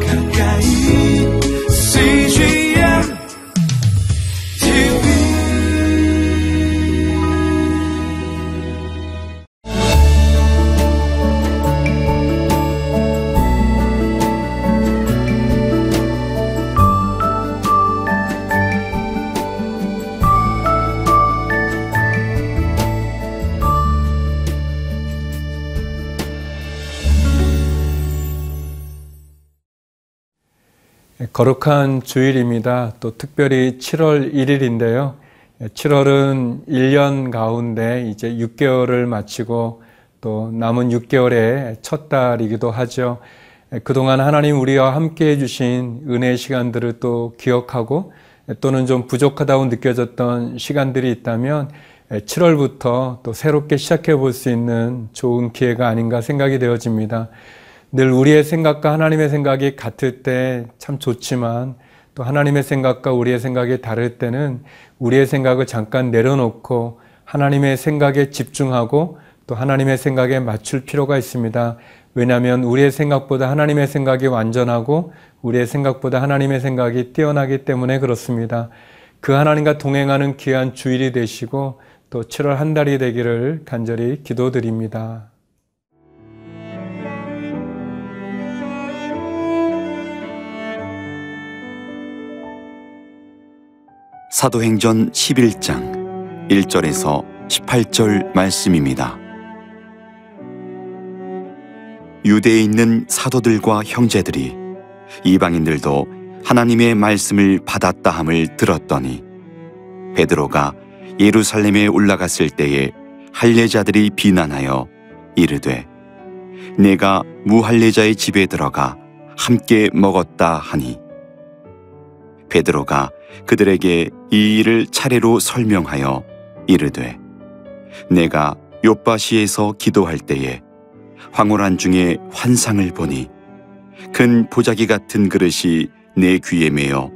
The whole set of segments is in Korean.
가까 거룩한 주일입니다. 또 특별히 7월 1일인데요. 7월은 1년 가운데 이제 6개월을 마치고 또 남은 6개월의 첫 달이기도 하죠. 그동안 하나님 우리와 함께 해주신 은혜의 시간들을 또 기억하고 또는 좀 부족하다고 느껴졌던 시간들이 있다면 7월부터 또 새롭게 시작해 볼 수 있는 좋은 기회가 아닌가 생각이 되어집니다. 늘 우리의 생각과 하나님의 생각이 같을 때 참 좋지만 또 하나님의 생각과 우리의 생각이 다를 때는 우리의 생각을 잠깐 내려놓고 하나님의 생각에 집중하고 또 하나님의 생각에 맞출 필요가 있습니다. 왜냐하면 우리의 생각보다 하나님의 생각이 완전하고 우리의 생각보다 하나님의 생각이 뛰어나기 때문에 그렇습니다. 그 하나님과 동행하는 귀한 주일이 되시고 또 7월 한 달이 되기를 간절히 기도드립니다. 사도행전 11장 1절에서 18절 말씀입니다. 유대에 있는 사도들과 형제들이 이방인들도 하나님의 말씀을 받았다 함을 들었더니 베드로가 예루살렘에 올라갔을 때에 할례자들이 비난하여 이르되 내가 무할례자의 집에 들어가 함께 먹었다 하니 베드로가 그들에게 이 일을 차례로 설명하여 이르되 내가 요바시에서 기도할 때에 황홀한 중에 환상을 보니 큰 보자기 같은 그릇이 내 귀에 매어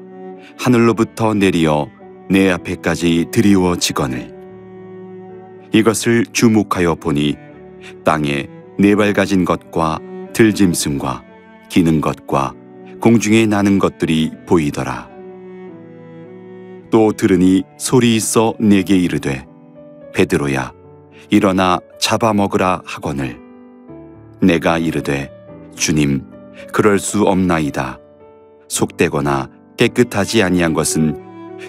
하늘로부터 내리어 내 앞에까지 드리워지거늘 이것을 주목하여 보니 땅에 네발 가진 것과 들짐승과 기는 것과 공중에 나는 것들이 보이더라. 또 들으니 소리 있어 내게 이르되 베드로야 일어나 잡아먹으라 하거늘. 내가 이르되 주님 그럴 수 없나이다. 속되거나 깨끗하지 아니한 것은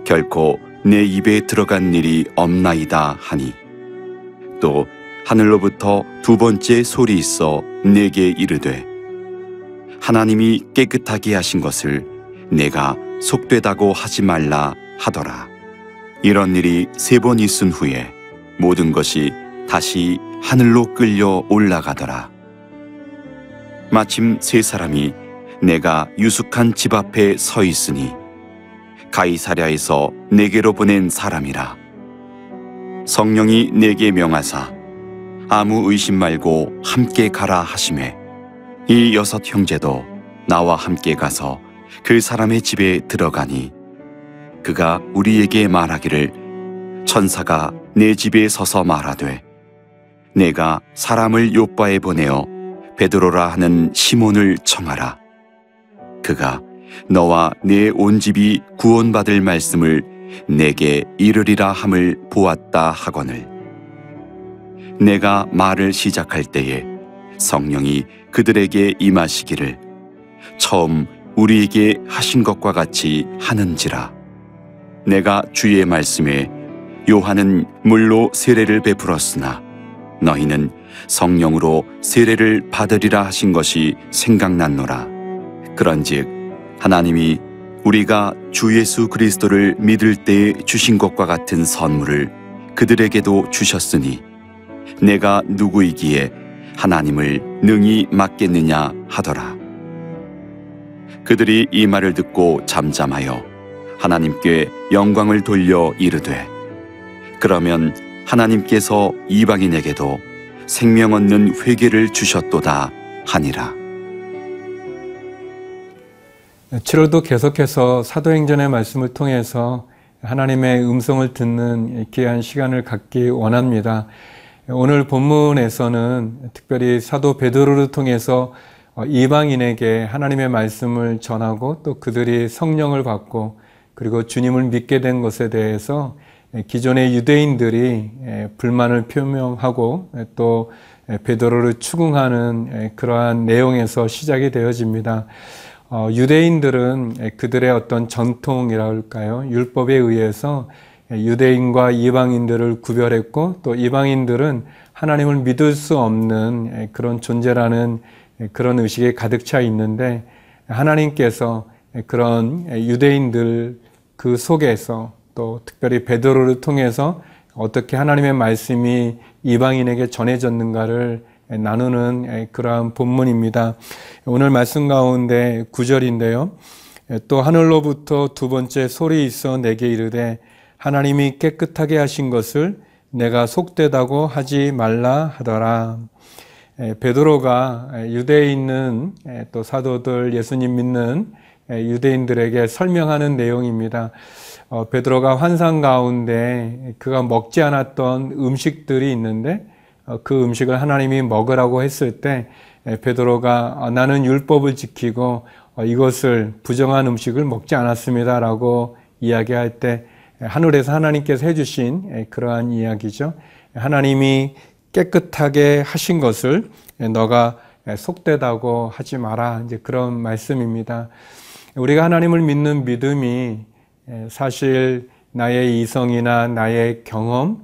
결코 내 입에 들어간 일이 없나이다 하니. 또 하늘로부터 두 번째 소리 있어 내게 이르되 하나님이 깨끗하게 하신 것을 내가 속되다고 하지 말라 하더라. 이런 일이 세 번 있은 후에 모든 것이 다시 하늘로 끌려 올라가더라. 마침 세 사람이 내가 유숙한 집 앞에 서 있으니 가이사랴에서 내게로 보낸 사람이라. 성령이 내게 명하사 아무 의심 말고 함께 가라 하심에 이 여섯 형제도 나와 함께 가서 그 사람의 집에 들어가니 그가 우리에게 말하기를 천사가 내 집에 서서 말하되 내가 사람을 요바에 보내어 베드로라 하는 시몬을 청하라. 그가 너와 내온 집이 구원받을 말씀을 내게 이르리라 함을 보았다 하거늘. 내가 말을 시작할 때에 성령이 그들에게 임하시기를 처음 우리에게 하신 것과 같이 하는지라 내가 주의 말씀에 요한은 물로 세례를 베풀었으나 너희는 성령으로 세례를 받으리라 하신 것이 생각났노라. 그런즉 하나님이 우리가 주 예수 그리스도를 믿을 때에 주신 것과 같은 선물을 그들에게도 주셨으니 내가 누구이기에 하나님을 능히 맡겠느냐 하더라. 그들이 이 말을 듣고 잠잠하여 하나님께 영광을 돌려 이르되 그러면 하나님께서 이방인에게도 생명 얻는 회개를 주셨도다 하니라. 7월도 계속해서 사도행전의 말씀을 통해서 하나님의 음성을 듣는 귀한 시간을 갖기 원합니다. 오늘 본문에서는 특별히 사도 베드로를 통해서 어, 이방인에게 하나님의 말씀을 전하고 또 그들이 성령을 받고 그리고 주님을 믿게 된 것에 대해서 기존의 유대인들이 불만을 표명하고 또 베드로를 추궁하는 그러한 내용에서 시작이 되어집니다. 어, 유대인들은 그들의 어떤 전통이라 할까요? 율법에 의해서 유대인과 이방인들을 구별했고 또 이방인들은 하나님을 믿을 수 없는 그런 존재라는 그런 의식에 가득 차 있는데 하나님께서 그런 유대인들 그 속에서 또 특별히 베드로를 통해서 어떻게 하나님의 말씀이 이방인에게 전해졌는가를 나누는 그러한 본문입니다. 오늘 말씀 가운데 구절인데요. 또 하늘로부터 두 번째 소리 있어 내게 이르되 하나님이 깨끗하게 하신 것을 내가 속되다고 하지 말라 하더라. 베드로가 유대에 있는 또 사도들 예수님 믿는 유대인들에게 설명하는 내용입니다. 어, 베드로가 환상 가운데 그가 먹지 않았던 음식들이 있는데 어, 그 음식을 하나님이 먹으라고 했을 때 베드로가 어, 나는 율법을 지키고 이것을 부정한 음식을 먹지 않았습니다라고 이야기할 때 하늘에서 하나님께서 해주신 그러한 이야기죠. 하나님이 깨끗하게 하신 것을 너가 속되다고 하지 마라. 이제 그런 말씀입니다. 우리가 하나님을 믿는 믿음이 사실 나의 이성이나 나의 경험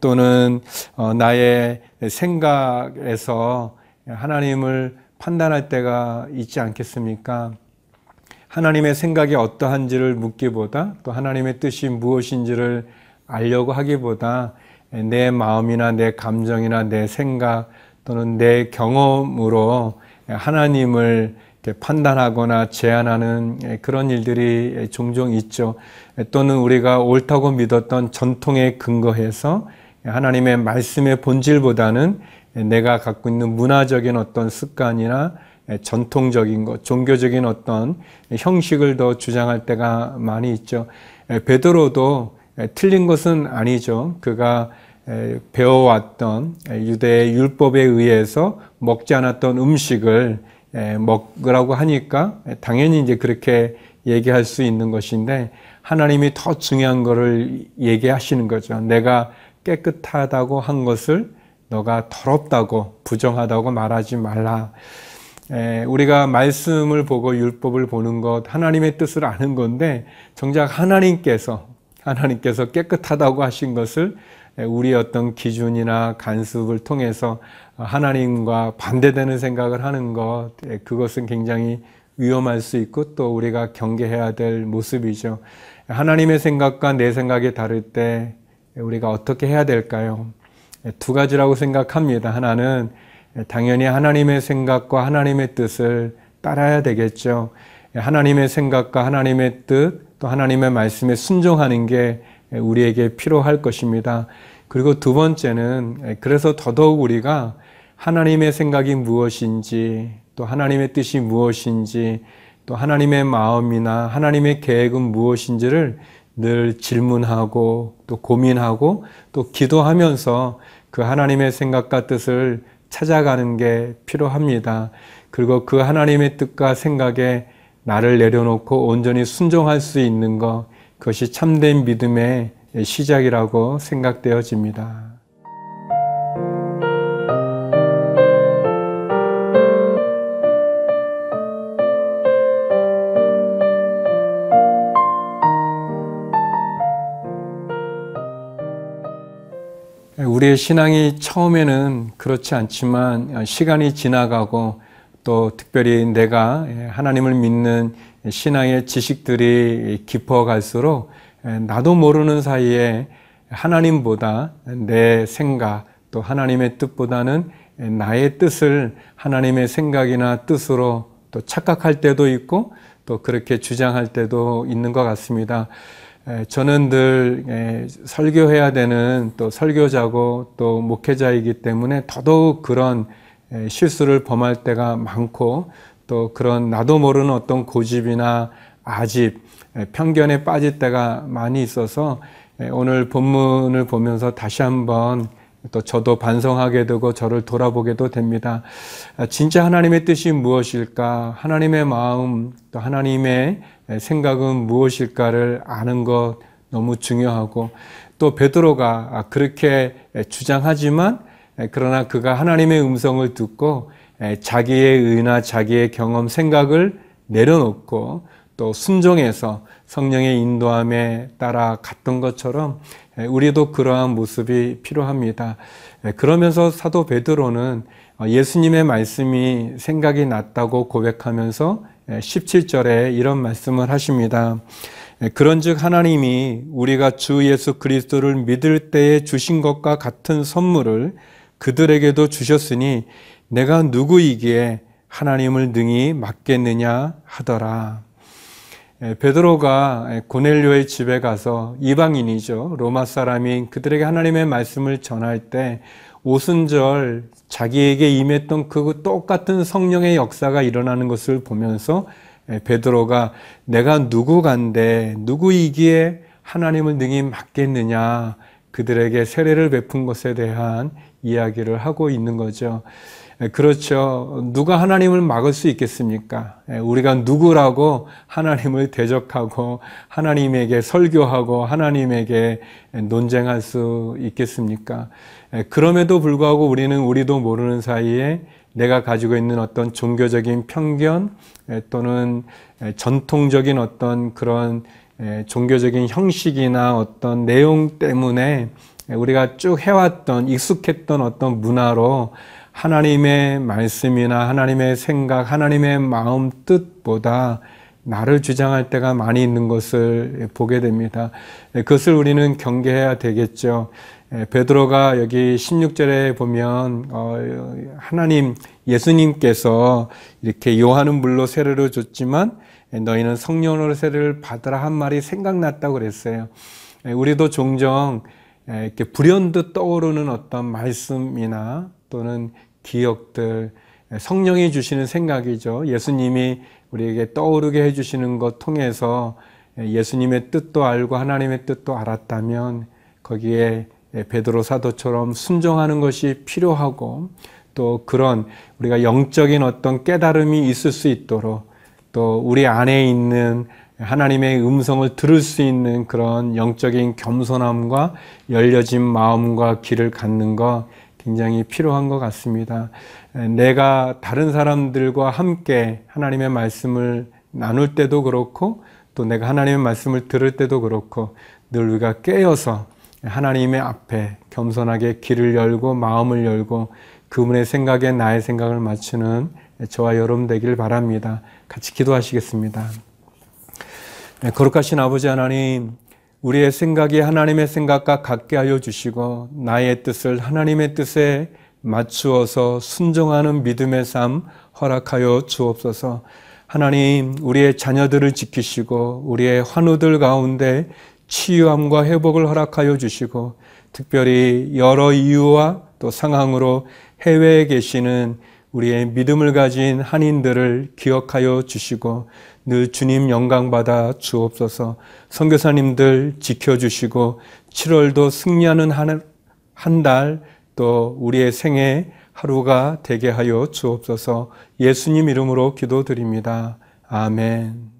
또는 어, 나의 생각에서 하나님을 판단할 때가 있지 않겠습니까? 하나님의 생각이 어떠한지를 묻기보다 또 하나님의 뜻이 무엇인지를 알려고 하기보다 내 마음이나 내 감정이나 내 생각 또는 내 경험으로 하나님을 판단하거나 제안하는 그런 일들이 종종 있죠. 또는 우리가 옳다고 믿었던 전통에 근거해서 하나님의 말씀의 본질보다는 내가 갖고 있는 문화적인 어떤 습관이나 전통적인 것, 종교적인 어떤 형식을 더 주장할 때가 많이 있죠. 베드로도 틀린 것은 아니죠. 그가 배워왔던 유대 율법에 의해서 먹지 않았던 음식을 먹으라고 하니까 당연히 이제 그렇게 얘기할 수 있는 것인데 하나님이 더 중요한 것을 얘기하시는 거죠. 내가 깨끗하다고 한 것을 너가 더럽다고 부정하다고 말하지 말라. 우리가 말씀을 보고 율법을 보는 것 하나님의 뜻을 아는 건데 정작 하나님께서 하나님께서 깨끗하다고 하신 것을 우리 어떤 기준이나 간섭을 통해서 하나님과 반대되는 생각을 하는 것, 그것은 굉장히 위험할 수 있고 또 우리가 경계해야 될 모습이죠. 하나님의 생각과 내 생각이 다를 때 우리가 어떻게 해야 될까요? 두 가지라고 생각합니다. 하나는 당연히 하나님의 생각과 하나님의 뜻을 따라야 되겠죠. 하나님의 생각과 하나님의 뜻, 또 하나님의 말씀에 순종하는 게 우리에게 필요할 것입니다. 그리고 두 번째는 그래서 더더욱 우리가 하나님의 생각이 무엇인지 또 하나님의 뜻이 무엇인지 또 하나님의 마음이나 하나님의 계획은 무엇인지를 늘 질문하고 또 고민하고 또 기도하면서 그 하나님의 생각과 뜻을 찾아가는 게 필요합니다. 그리고 그 하나님의 뜻과 생각에 나를 내려놓고 온전히 순종할 수 있는 것, 그것이 참된 믿음의 시작이라고 생각되어집니다. 우리의 신앙이 처음에는 그렇지 않지만 시간이 지나가고 또 특별히 내가 하나님을 믿는 신앙의 지식들이 깊어갈수록 나도 모르는 사이에 하나님보다 내 생각 또 하나님의 뜻보다는 나의 뜻을 하나님의 생각이나 뜻으로 또 착각할 때도 있고 또 그렇게 주장할 때도 있는 것 같습니다. 저는 늘 설교해야 되는 또 설교자고 또 목회자이기 때문에 더더욱 그런 실수를 범할 때가 많고 또 그런 나도 모르는 어떤 고집이나 아집, 편견에 빠질 때가 많이 있어서 오늘 본문을 보면서 다시 한번 또 저도 반성하게 되고 저를 돌아보게도 됩니다. 아, 진짜 하나님의 뜻이 무엇일까? 하나님의 마음, 또 하나님의 생각은 무엇일까를 아는 것 너무 중요하고 또 베드로가 그렇게 주장하지만 그러나 그가 하나님의 음성을 듣고 자기의 의나 자기의 경험, 생각을 내려놓고 또 순종해서 성령의 인도함에 따라 갔던 것처럼 우리도 그러한 모습이 필요합니다. 그러면서 사도 베드로는 예수님의 말씀이 생각이 났다고 고백하면서 17절에 이런 말씀을 하십니다. 그런즉 하나님이 우리가 주 예수 그리스도를 믿을 때에 주신 것과 같은 선물을 그들에게도 주셨으니 내가 누구이기에 하나님을 능히 맡겠느냐 하더라. 베드로가 고넬료의 집에 가서 이방인이죠. 로마 사람인 그들에게 하나님의 말씀을 전할 때 오순절 자기에게 임했던 그 똑같은 성령의 역사가 일어나는 것을 보면서 베드로가 내가 누구간데 누구이기에 하나님을 능히 맡겠느냐 그들에게 세례를 베푼 것에 대한 이야기를 하고 있는 거죠. 그렇죠. 누가 하나님을 막을 수 있겠습니까? 우리가 누구라고 하나님을 대적하고 하나님에게 설교하고 하나님에게 논쟁할 수 있겠습니까? 그럼에도 불구하고 우리는 우리도 모르는 사이에 내가 가지고 있는 어떤 종교적인 편견 또는 전통적인 어떤 그런 종교적인 형식이나 어떤 내용 때문에 우리가 쭉 해왔던 익숙했던 어떤 문화로 하나님의 말씀이나 하나님의 생각, 하나님의 마음 뜻보다 나를 주장할 때가 많이 있는 것을 보게 됩니다. 그것을 우리는 경계해야 되겠죠. 베드로가 여기 16절에 보면 어, 하나님 예수님께서 이렇게 요한은 물로 세례를 줬지만 너희는 성령으로 세례를 받으라 한 말이 생각났다고 그랬어요. 우리도 종종 이렇게 불현듯 떠오르는 어떤 말씀이나 또는 기억들, 성령이 주시는 생각이죠. 예수님이 우리에게 떠오르게 해주시는 것 통해서 예수님의 뜻도 알고 하나님의 뜻도 알았다면 거기에 베드로 사도처럼 순종하는 것이 필요하고 또 그런 우리가 영적인 어떤 깨달음이 있을 수 있도록 또 우리 안에 있는 하나님의 음성을 들을 수 있는 그런 영적인 겸손함과 열려진 마음과 길을 갖는 것 굉장히 필요한 것 같습니다. 내가 다른 사람들과 함께 하나님의 말씀을 나눌 때도 그렇고 또 내가 하나님의 말씀을 들을 때도 그렇고 늘 우리가 깨어서 하나님의 앞에 겸손하게 길을 열고 마음을 열고 그분의 생각에 나의 생각을 맞추는 저와 여러분 되길 바랍니다. 같이 기도하시겠습니다. 네, 거룩하신 아버지 하나님, 우리의 생각이 하나님의 생각과 같게 하여 주시고 나의 뜻을 하나님의 뜻에 맞추어서 순종하는 믿음의 삶 허락하여 주옵소서. 하나님, 우리의 자녀들을 지키시고 우리의 환우들 가운데 치유함과 회복을 허락하여 주시고 특별히 여러 이유와 또 상황으로 해외에 계시는 우리의 믿음을 가진 한인들을 기억하여 주시고 늘 주님 영광 받아 주옵소서. 선교사님들 지켜 주시고 7월도 승리하는 한 달또 우리의 생애 하루가 되게 하여 주옵소서. 예수님 이름으로 기도드립니다. 아멘.